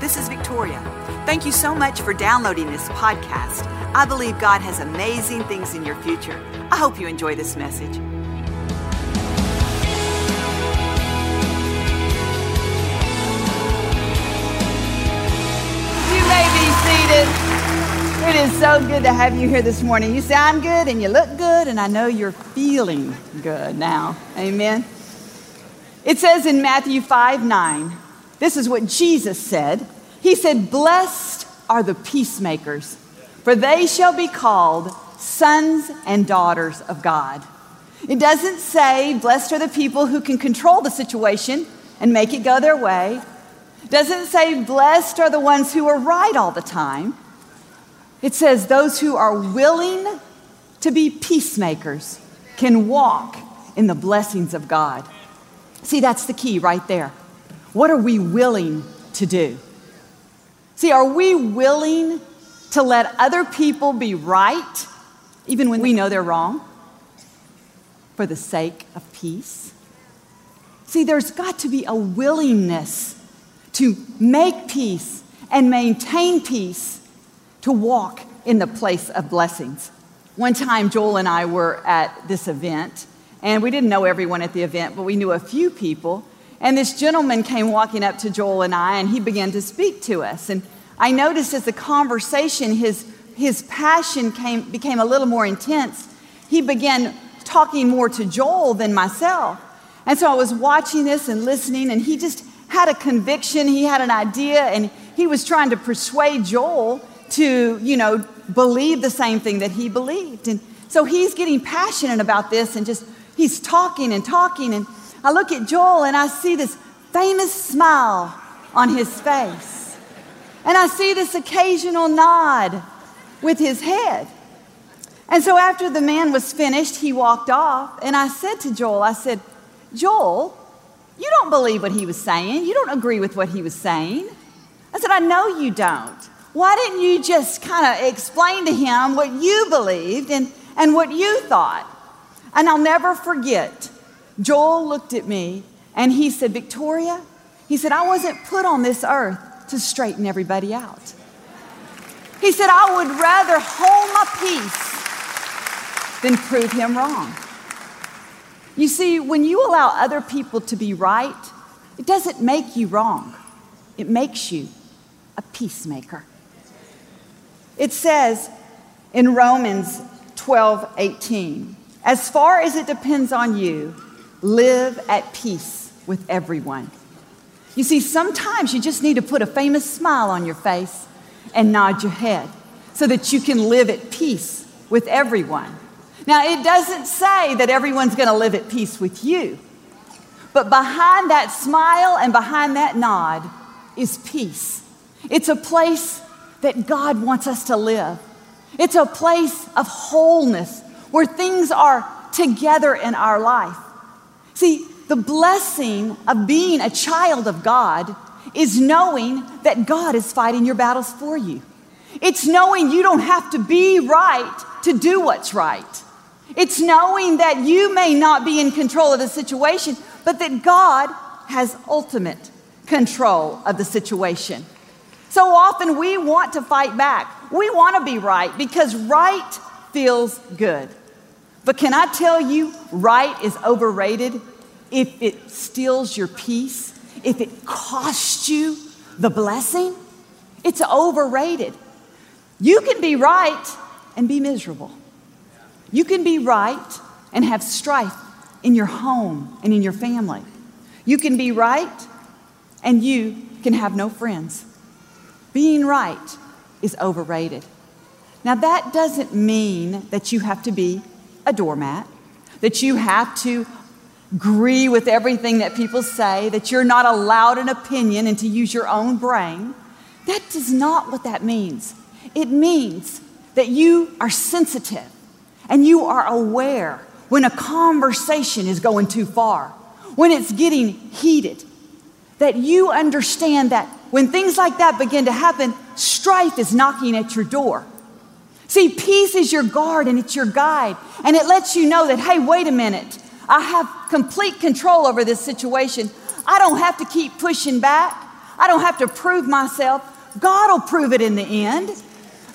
This is Victoria. Thank you so much for downloading this podcast. I believe God has amazing things in your future. I hope you enjoy this message. You may be seated. It is so good to have you here this morning. You sound good and you look good, and I know you're feeling good now. Amen. It says in Matthew 5 9, this is what Jesus said. He said, Blessed are the peacemakers, for they shall be called sons and daughters of God. It doesn't say, Blessed are the people who can control the situation and make it go their way. It doesn't say, Blessed are the ones who are right all the time. It says, Those who are willing to be peacemakers can walk in the blessings of God. See, that's the key right there. What are we willing to do? See, are we willing to let other people be right, even when we know they're wrong, for the sake of peace? See, there's got to be a willingness to make peace and maintain peace to walk in the place of blessings. One time, Joel and I were at this event, and we didn't know everyone at the event, but we knew a few people. And this gentleman came walking up to Joel and I, and he began to speak to us. And I noticed as the conversation, his, his passion came, became a little more intense. He began talking more to Joel than myself. And so I was watching this and listening, and he just had a conviction, he had an idea, and he was trying to persuade Joel to, you know, believe the same thing that he believed. And so he's getting passionate about this and just, he's talking and talking. And I look at Joel and I see this famous smile on his face. And I see this occasional nod with his head. And so after the man was finished, he walked off. And I said to Joel, I said, Joel, you don't believe what he was saying. You don't agree with what he was saying. I said, I know you don't. Why didn't you just kind of explain to him what you believed and, and what you thought? And I'll never forget, Joel looked at me and he said, Victoria, he said, I wasn't put on this earth to straighten everybody out. He said, I would rather hold my peace than prove him wrong. You see, when you allow other people to be right, it doesn't make you wrong, it makes you a peacemaker. It says in Romans 12 18, as far as it depends on you, live at peace with everyone. You see, sometimes you just need to put a famous smile on your face and nod your head so that you can live at peace with everyone. Now, it doesn't say that everyone's going to live at peace with you, but behind that smile and behind that nod is peace. It's a place that God wants us to live. It's a place of wholeness where things are together in our life. See, the blessing of being a child of God is knowing that God is fighting your battles for you. It's knowing you don't have to be right to do what's right. It's knowing that you may not be in control of the situation, but that God has ultimate control of the situation. So often we want to fight back. We want to be right because right feels good. But can I tell you, right is overrated if it steals your peace, if it costs you the blessing? It's overrated. You can be right and be miserable. You can be right and have strife in your home and in your family. You can be right and you can have no friends. Being right is overrated. Now, that doesn't mean that you have to be a doormat, that you have to agree with everything that people say, that you're not allowed an opinion and to use your own brain. That is not what that means. It means that you are sensitive and you are aware when a conversation is going too far, when it's getting heated, that you understand that when things like that begin to happen, strife is knocking at your door. See, peace is your guard and it's your guide, and it lets you know that, hey, wait a minute, I have complete control over this situation. I don't have to keep pushing back. I don't have to prove myself. God will prove it in the end.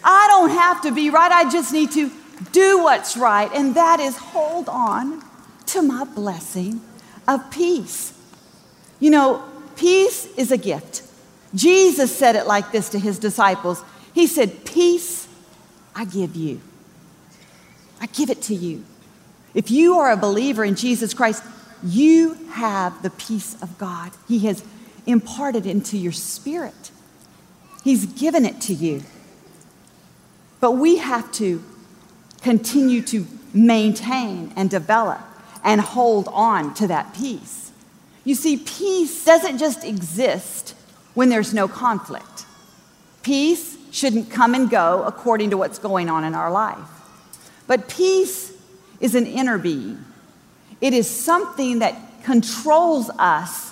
I don't have to be right. I just need to do what's right. And that is hold on to my blessing of peace. You know, peace is a gift. Jesus said it like this to his disciples He said, Peace I give you. I give it to you. If you are a believer in Jesus Christ, you have the peace of God. He has imparted into your spirit, He's given it to you. But we have to continue to maintain and develop and hold on to that peace. You see, peace doesn't just exist when there's no conflict. Peace shouldn't come and go according to what's going on in our life. But peace is an inner being, it is something that controls us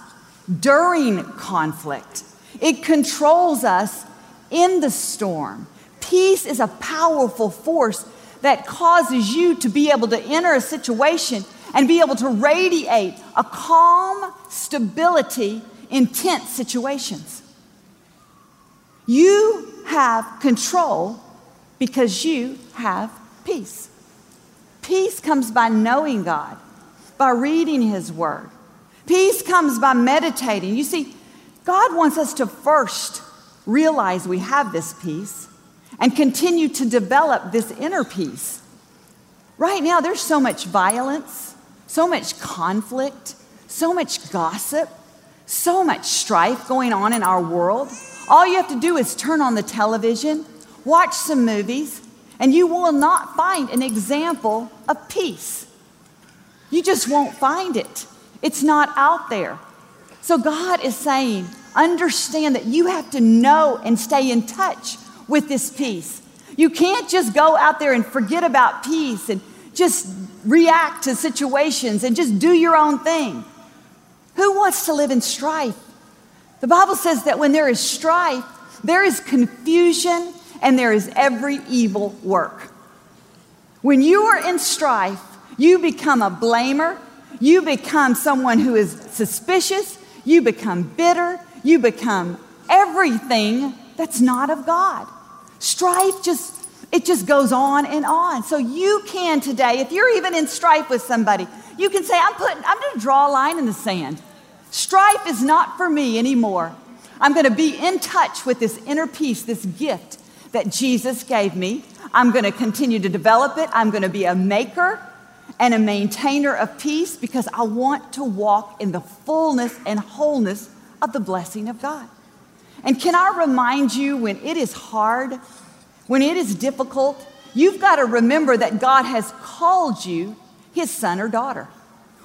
during conflict, it controls us in the storm. Peace is a powerful force that causes you to be able to enter a situation and be able to radiate a calm stability in tense situations. You have control because you have peace. Peace comes by knowing God, by reading His Word. Peace comes by meditating. You see, God wants us to first realize we have this peace and continue to develop this inner peace. Right now, there's so much violence, so much conflict, so much gossip, so much strife going on in our world. All you have to do is turn on the television, watch some movies, and you will not find an example of peace. You just won't find it. It's not out there. So God is saying, understand that you have to know and stay in touch with this peace. You can't just go out there and forget about peace and just react to situations and just do your own thing. Who wants to live in strife? The Bible says that when there is strife, there is confusion and there is every evil work. When you are in strife, you become a blamer, you become someone who is suspicious, you become bitter, you become everything that's not of God. Strife just it just goes on and on. So you can today, if you're even in strife with somebody, you can say, I'm putting, I'm gonna draw a line in the sand. Strife is not for me anymore. I'm gonna be in touch with this inner peace, this gift that Jesus gave me. I'm gonna continue to develop it. I'm gonna be a maker and a maintainer of peace because I want to walk in the fullness and wholeness of the blessing of God. And can I remind you when it is hard, when it is difficult, you've got to remember that God has called you his son or daughter.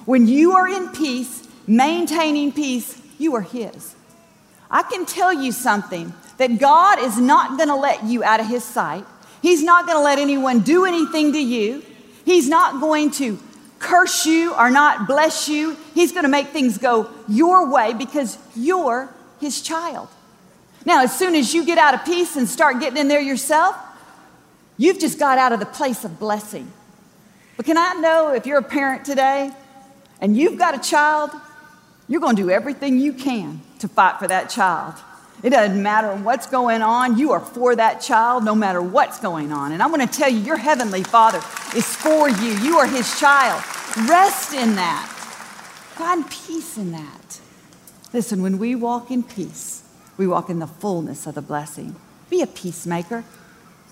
When you are in peace, maintaining peace, you are his. I can tell you something that God is not going to let you out of his sight. He's not going to let anyone do anything to you. He's not going to curse you or not bless you. He's going to make things go your way because you're his child. Now, as soon as you get out of peace and start getting in there yourself, you've just got out of the place of blessing. But can I know if you're a parent today and you've got a child, you're going to do everything you can to fight for that child. It doesn't matter what's going on, you are for that child no matter what's going on. And I'm going to tell you, your heavenly Father is for you. You are his child. Rest in that. Find peace in that. Listen, when we walk in peace, we walk in the fullness of the blessing. Be a peacemaker,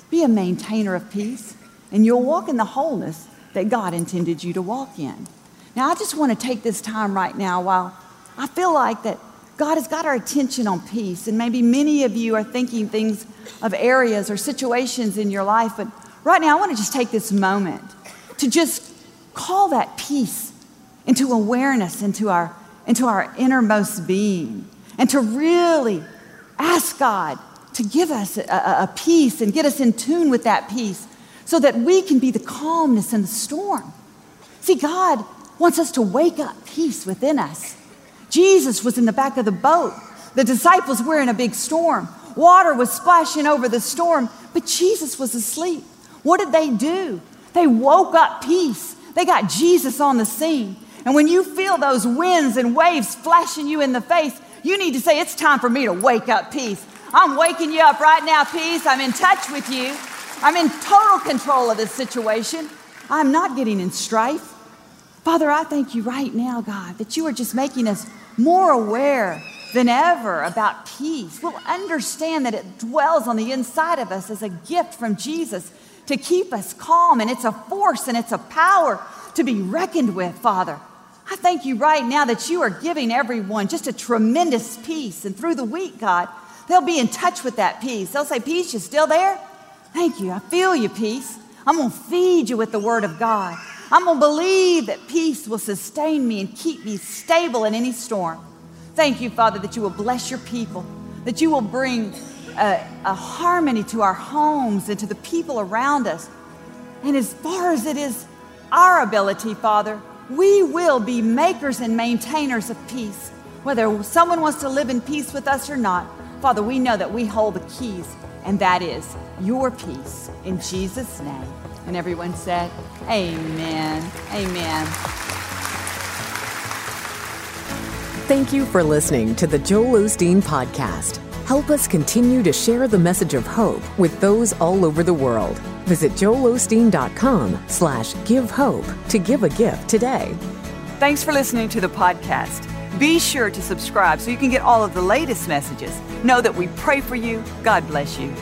be a maintainer of peace, and you'll walk in the wholeness that God intended you to walk in. Now, I just want to take this time right now while I feel like that God has got our attention on peace. And maybe many of you are thinking things of areas or situations in your life. But right now, I want to just take this moment to just call that peace into awareness, into our, into our innermost being, and to really ask God to give us a, a, peace and get us in tune with that peace so that we can be the calmness in the storm. See, God wants us to wake up peace within us. Jesus was in the back of the boat. The disciples were in a big storm. Water was splashing over the storm, but Jesus was asleep. What did they do? They woke up peace. They got Jesus on the scene. And when you feel those winds and waves flashing you in the face, You need to say, It's time for me to wake up, peace. I'm waking you up right now, peace. I'm in touch with you. I'm in total control of this situation. I'm not getting in strife. Father, I thank you right now, God, that you are just making us more aware than ever about peace. We'll understand that it dwells on the inside of us as a gift from Jesus to keep us calm, and it's a force and it's a power to be reckoned with, Father. I thank you right now that you are giving everyone just a tremendous peace. And through the week, God, they'll be in touch with that peace. They'll say, Peace, you still there? Thank you. I feel you, peace. I'm going to feed you with the word of God. I'm going to believe that peace will sustain me and keep me stable in any storm. Thank you, Father, that you will bless your people, that you will bring a, a harmony to our homes and to the people around us. And as far as it is our ability, Father, we will be makers and maintainers of peace. Whether someone wants to live in peace with us or not, Father, we know that we hold the keys, and that is your peace. In Jesus' name. And everyone said, Amen. Amen. Thank you for listening to the Joel Osteen Podcast. Help us continue to share the message of hope with those all over the world. Visit joelosteen.com slash give hope to give a gift today. Thanks for listening to the podcast. Be sure to subscribe so you can get all of the latest messages. Know that we pray for you. God bless you.